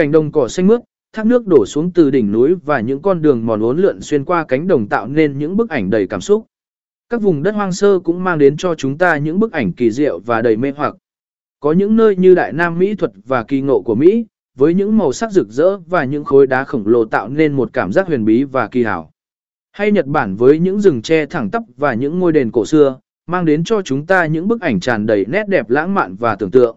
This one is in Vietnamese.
Cảnh đồng cỏ xanh mướt, thác nước đổ xuống từ đỉnh núi và những con đường mòn uốn lượn xuyên qua cánh đồng tạo nên những bức ảnh đầy cảm xúc. Các vùng đất hoang sơ cũng mang đến cho chúng ta những bức ảnh kỳ diệu và đầy mê hoặc. Có những nơi như Đại Nam Mỹ thuật và kỳ ngộ của Mỹ, với những màu sắc rực rỡ và những khối đá khổng lồ tạo nên một cảm giác huyền bí và kỳ hảo. Hay Nhật Bản với những rừng tre thẳng tắp và những ngôi đền cổ xưa, mang đến cho chúng ta những bức ảnh tràn đầy nét đẹp lãng mạn và tưởng tượng.